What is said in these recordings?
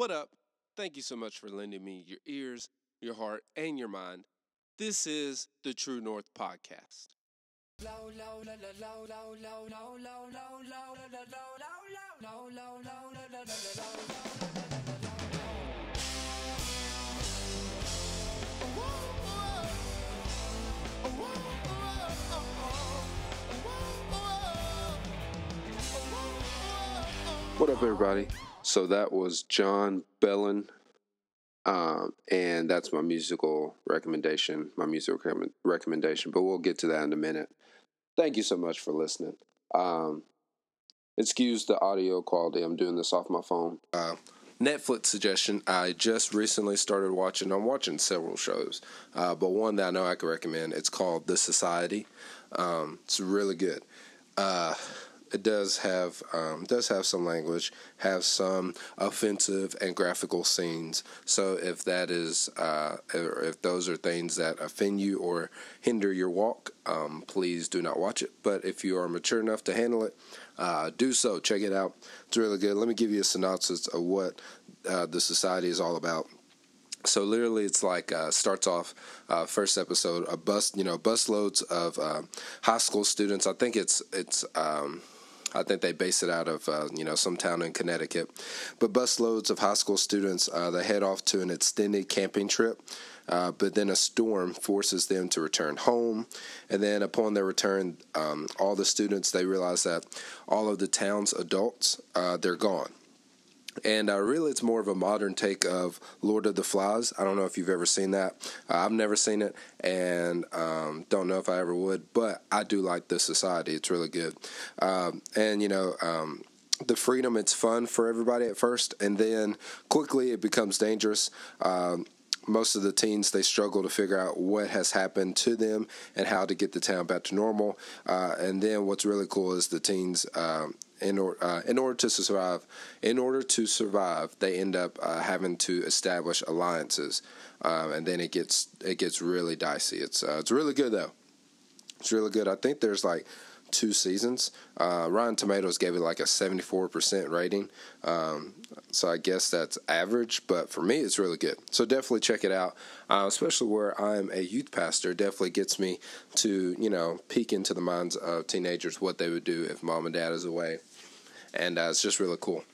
What up? Thank you so much for lending me your ears, your heart, and your mind. This is the True North Podcast. What up, everybody? So that was Jon Bellion, um, and that's my musical recommendation, my musical recommend- recommendation. But we'll get to that in a minute. Thank you so much for listening. Um, excuse the audio quality. I'm doing this off my phone. Uh, Netflix suggestion. I just recently started watching. I'm watching several shows, uh, but one that I know I can recommend. It's called The Society. Um, it's really good. Uh, it does have um, does have some language, have some offensive and graphical scenes. So if that is uh, if those are things that offend you or hinder your walk, um, please do not watch it. But if you are mature enough to handle it, uh, do so. Check it out. It's really good. Let me give you a synopsis of what uh, the society is all about. So literally, it's like uh, starts off uh, first episode a bus, you know, bus loads of uh, high school students. I think it's it's. Um, I think they base it out of uh, you know some town in Connecticut, but busloads of high school students uh, they head off to an extended camping trip. Uh, but then a storm forces them to return home, and then upon their return, um, all the students they realize that all of the town's adults uh, they're gone and uh, really it's more of a modern take of lord of the flies i don't know if you've ever seen that uh, i've never seen it and um, don't know if i ever would but i do like this society it's really good um, and you know um, the freedom it's fun for everybody at first and then quickly it becomes dangerous um, most of the teens they struggle to figure out what has happened to them and how to get the town back to normal. Uh, and then what's really cool is the teens. In, or, uh, in order to survive, in order to survive, they end up uh, having to establish alliances, um, and then it gets it gets really dicey. It's uh, it's really good though. It's really good. I think there's like two seasons. Uh, Rotten Tomatoes gave it like a 74% rating. Um, so I guess that's average, but for me, it's really good. So definitely check it out, uh, especially where I'm a youth pastor. Definitely gets me to, you know, peek into the minds of teenagers what they would do if mom and dad is away. And uh, it's just really cool.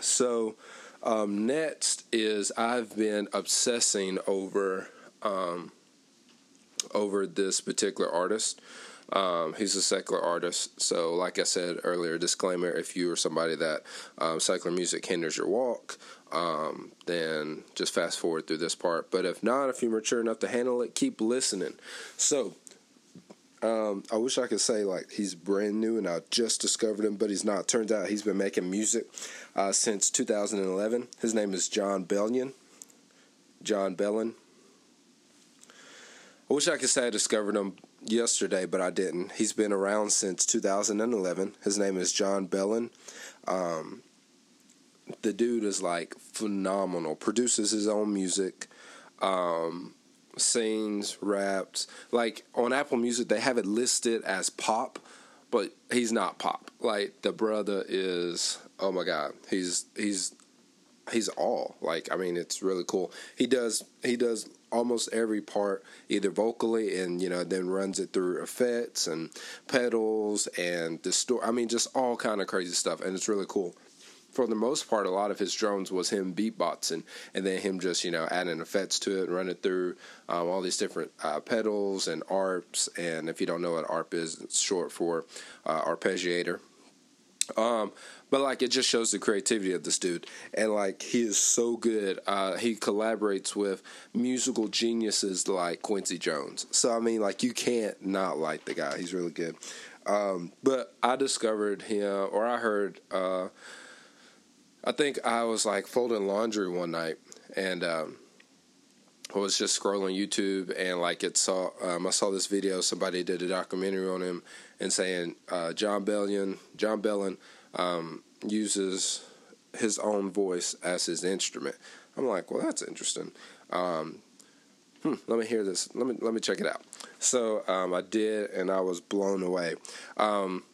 So um, next is I've been obsessing over. Um, over this particular artist. Um, he's a secular artist. So, like I said earlier, disclaimer if you are somebody that um, secular music hinders your walk, um, then just fast forward through this part. But if not, if you're mature enough to handle it, keep listening. So, um, I wish I could say like he's brand new and I just discovered him, but he's not. Turns out he's been making music uh, since 2011. His name is Jon Bellion. Jon Bellion. I wish I could say I discovered him yesterday, but I didn't. He's been around since 2011. His name is Jon Bellion. Um, the dude is like phenomenal. Produces his own music, um, sings, raps. Like on Apple Music, they have it listed as pop, but he's not pop. Like the brother is. Oh my god, he's he's he's all like. I mean, it's really cool. He does he does almost every part either vocally and you know then runs it through effects and pedals and distort i mean just all kind of crazy stuff and it's really cool for the most part a lot of his drones was him beatboxing and then him just you know adding effects to it and running through um, all these different uh, pedals and arps and if you don't know what arp is it's short for uh, arpeggiator um, but like it just shows the creativity of this dude, and like he is so good. Uh, he collaborates with musical geniuses like Quincy Jones. So I mean, like you can't not like the guy. He's really good. Um, but I discovered him, or I heard. Uh, I think I was like folding laundry one night, and um, I was just scrolling YouTube, and like it saw, um, I saw this video. Somebody did a documentary on him, and saying uh, Jon Bellion, Jon Bellion um, uses his own voice as his instrument. I'm like, well, that's interesting. Um, hmm, let me hear this. Let me let me check it out. So um, I did, and I was blown away. Um,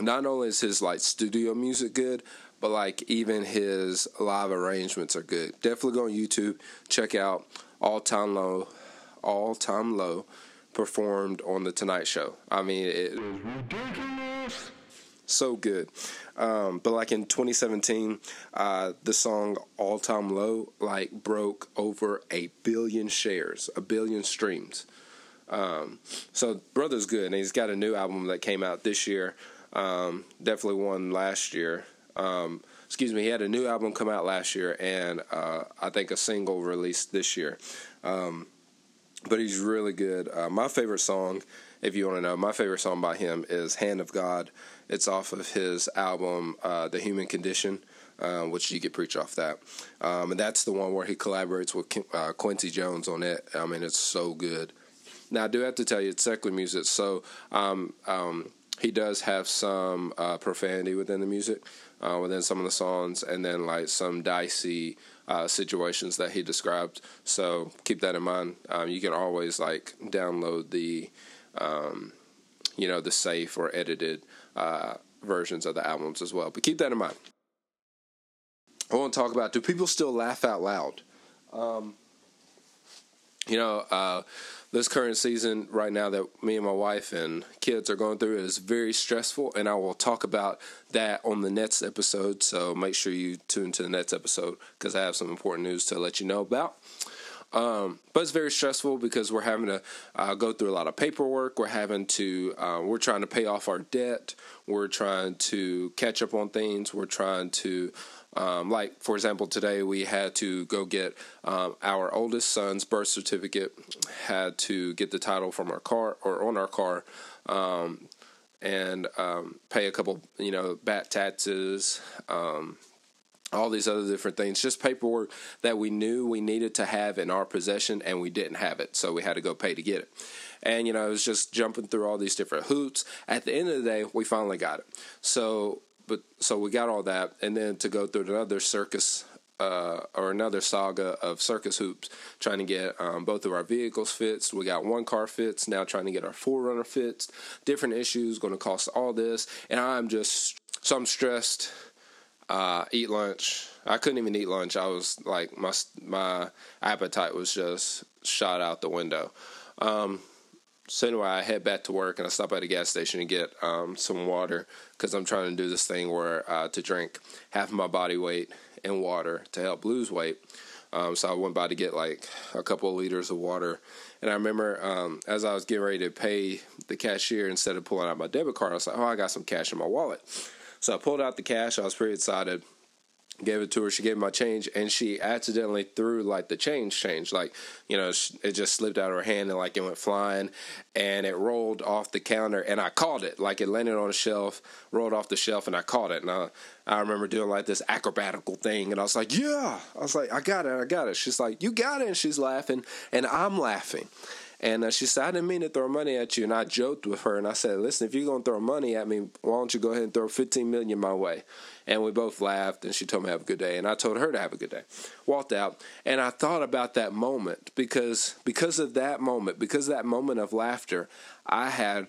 not only is his like studio music good, but like even his live arrangements are good. Definitely go on YouTube, check out All Time Low, All Time Low performed on the Tonight Show. I mean, it is ridiculous. So good. Um, but like in 2017, uh, the song All Time Low like broke over a billion shares, a billion streams. Um, so brother's good, and he's got a new album that came out this year. Um, definitely won last year. Um, excuse me, he had a new album come out last year, and uh, I think a single released this year. Um, but he's really good. Uh, my favorite song, if you want to know, my favorite song by him is "Hand of God." It's off of his album uh, "The Human Condition." Uh, which you could preach off that, um, and that's the one where he collaborates with uh, Quincy Jones on it. I mean, it's so good. Now, I do have to tell you, it's secular music, so um, um, he does have some uh, profanity within the music, uh, within some of the songs, and then like some dicey uh, situations that he described. So keep that in mind. Um, you can always like download the, um, you know, the safe or edited uh, versions of the albums as well. But keep that in mind. I want to talk about do people still laugh out loud? Um, you know, uh, this current season right now that me and my wife and kids are going through is very stressful, and I will talk about that on the next episode. So make sure you tune to the next episode because I have some important news to let you know about. Um, but it's very stressful because we're having to uh, go through a lot of paperwork. We're having to, uh, we're trying to pay off our debt. We're trying to catch up on things. We're trying to um, like, for example, today we had to go get um, our oldest son's birth certificate, had to get the title from our car or on our car, um, and um, pay a couple, you know, bat taxes, um, all these other different things, just paperwork that we knew we needed to have in our possession and we didn't have it. So we had to go pay to get it. And, you know, it was just jumping through all these different hoops. At the end of the day, we finally got it. So but so we got all that, and then to go through another circus uh, or another saga of circus hoops, trying to get um, both of our vehicles fixed. We got one car fixed, now trying to get our 4Runner fixed. Different issues going to cost all this, and I'm just so I'm stressed. Uh, eat lunch. I couldn't even eat lunch. I was like my my appetite was just shot out the window. Um, so anyway, I head back to work and I stop at a gas station and get um, some water because I'm trying to do this thing where uh, to drink half of my body weight in water to help lose weight. Um, so I went by to get like a couple of liters of water, and I remember um, as I was getting ready to pay the cashier, instead of pulling out my debit card, I was like, "Oh, I got some cash in my wallet." So I pulled out the cash. I was pretty excited gave it to her. She gave my change, and she accidentally threw like the change change, like you know, it just slipped out of her hand and like it went flying, and it rolled off the counter, and I caught it, like it landed on a shelf, rolled off the shelf, and I caught it, and I I remember doing like this acrobatical thing, and I was like, yeah, I was like, I got it, I got it. She's like, you got it, and she's laughing, and I'm laughing. And uh, she said, I didn't mean to throw money at you. And I joked with her and I said, listen, if you're going to throw money at me, why don't you go ahead and throw 15 million my way? And we both laughed and she told me have a good day. And I told her to have a good day. Walked out. And I thought about that moment because, because of that moment, because of that moment of laughter, I had,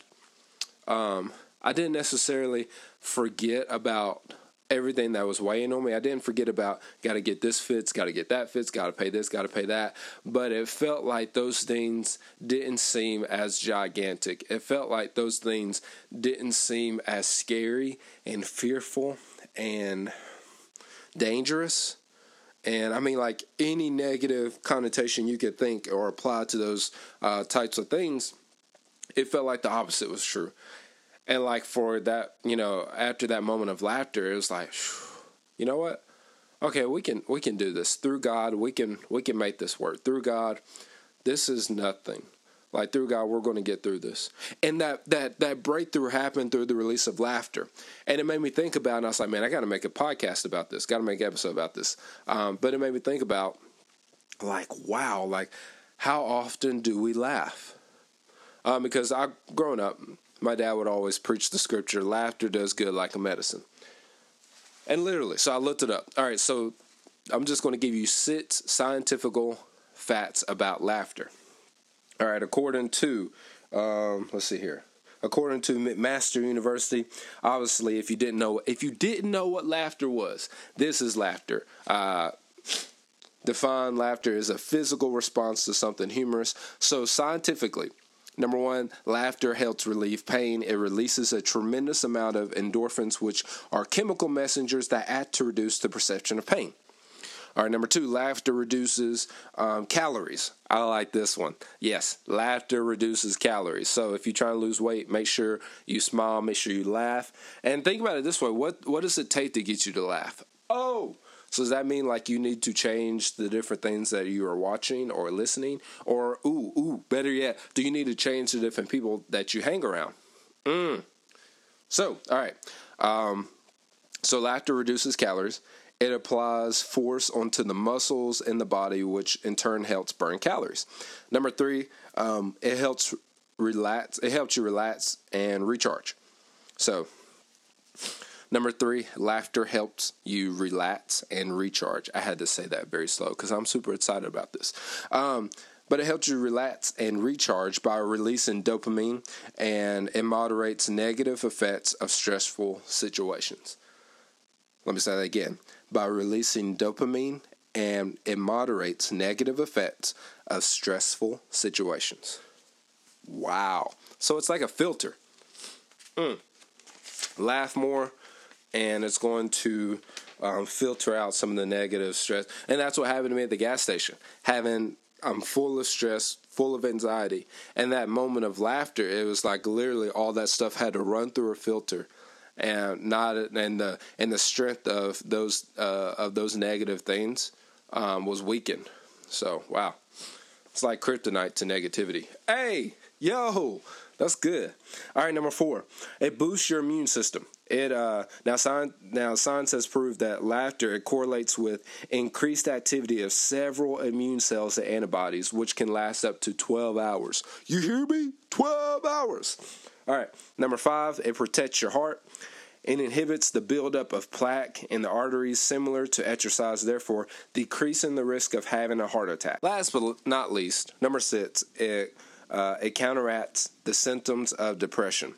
um, I didn't necessarily forget about everything that was weighing on me. I didn't forget about got to get this fits, got to get that fits, got to pay this, got to pay that. But it felt like those things didn't seem as gigantic. It felt like those things didn't seem as scary and fearful and dangerous. And I mean, like any negative connotation you could think or apply to those uh, types of things, it felt like the opposite was true and like for that you know after that moment of laughter it was like you know what? Okay we can we can do this. Through god we can we can make this work. Through god this is nothing. Like through god we're going to get through this. And that that that breakthrough happened through the release of laughter. And it made me think about and i was like man i got to make a podcast about this. Got to make an episode about this. Um, but it made me think about like wow like how often do we laugh? Um, because i growing up my dad would always preach the scripture laughter does good like a medicine. And literally, so I looked it up. All right, so I'm just going to give you six scientific facts about laughter. All right, according to, um, let's see here. according to McMaster University. Obviously, if you didn't know, if you didn't know what laughter was, this is laughter. Uh, define laughter as a physical response to something humorous. So scientifically, Number one, laughter helps relieve pain. It releases a tremendous amount of endorphins, which are chemical messengers that act to reduce the perception of pain. All right, number two, laughter reduces um, calories. I like this one. Yes, laughter reduces calories. So if you try to lose weight, make sure you smile, make sure you laugh, and think about it this way: what what does it take to get you to laugh? Oh, so does that mean like you need to change the different things that you are watching or listening, or ooh ooh, better yet, do you need to change the different people that you hang around? Mm. So all right, um, so laughter reduces calories. It applies force onto the muscles in the body, which in turn helps burn calories. Number three, um, it helps relax. It helps you relax and recharge. So, number three, laughter helps you relax and recharge. I had to say that very slow because I'm super excited about this. Um, but it helps you relax and recharge by releasing dopamine and it moderates negative effects of stressful situations. Let me say that again by releasing dopamine and it moderates negative effects of stressful situations. Wow. So it's like a filter. Mm. Laugh more, and it's going to um, filter out some of the negative stress. And that's what happened to me at the gas station. Having I'm full of stress, full of anxiety, and that moment of laughter, it was like literally all that stuff had to run through a filter and not and the and the strength of those uh, of those negative things um, was weakened. So wow, it's like kryptonite to negativity. Hey, yo, that's good. All right, number four, it boosts your immune system. It uh, now science now science has proved that laughter it correlates with increased activity of several immune cells and antibodies, which can last up to twelve hours. You hear me? Twelve hours. All right, number five, it protects your heart. It inhibits the buildup of plaque in the arteries, similar to exercise, therefore decreasing the risk of having a heart attack. Last but not least, number six, it, uh, it counteracts the symptoms of depression.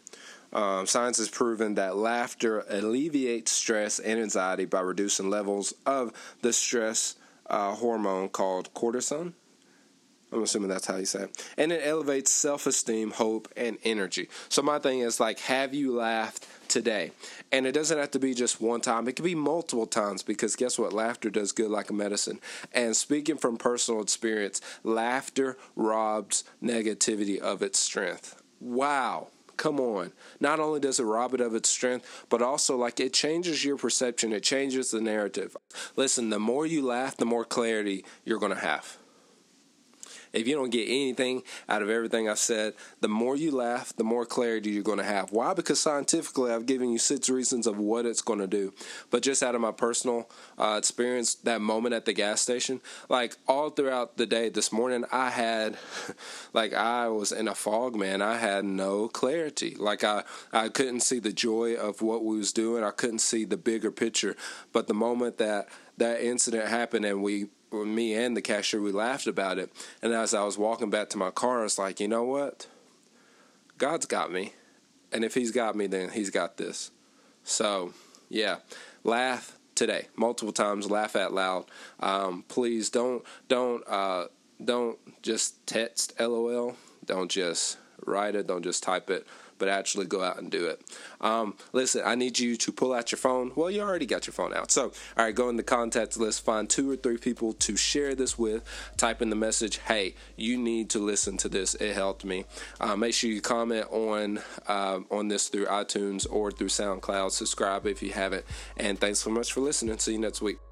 Um, science has proven that laughter alleviates stress and anxiety by reducing levels of the stress uh, hormone called cortisol. I'm assuming that's how you say it. And it elevates self esteem, hope, and energy. So, my thing is like, have you laughed today? And it doesn't have to be just one time, it could be multiple times because guess what? Laughter does good like a medicine. And speaking from personal experience, laughter robs negativity of its strength. Wow. Come on. Not only does it rob it of its strength, but also like it changes your perception, it changes the narrative. Listen, the more you laugh, the more clarity you're going to have. If you don't get anything out of everything I said, the more you laugh, the more clarity you're going to have. Why? Because scientifically, I've given you six reasons of what it's going to do. But just out of my personal uh, experience, that moment at the gas station, like all throughout the day this morning, I had, like, I was in a fog, man. I had no clarity. Like, I, I couldn't see the joy of what we was doing. I couldn't see the bigger picture. But the moment that that incident happened and we me and the cashier, we laughed about it. And as I was walking back to my car, I was like, you know what? God's got me. And if He's got me, then He's got this. So, yeah, laugh today multiple times. Laugh out loud. Um, please don't don't uh, don't just text LOL. Don't just write it. Don't just type it but actually go out and do it. Um, listen, I need you to pull out your phone. Well, you already got your phone out. So, all right, go in the contacts list, find two or three people to share this with, type in the message, hey, you need to listen to this. It helped me. Uh, make sure you comment on, uh, on this through iTunes or through SoundCloud. Subscribe if you haven't. And thanks so much for listening. See you next week.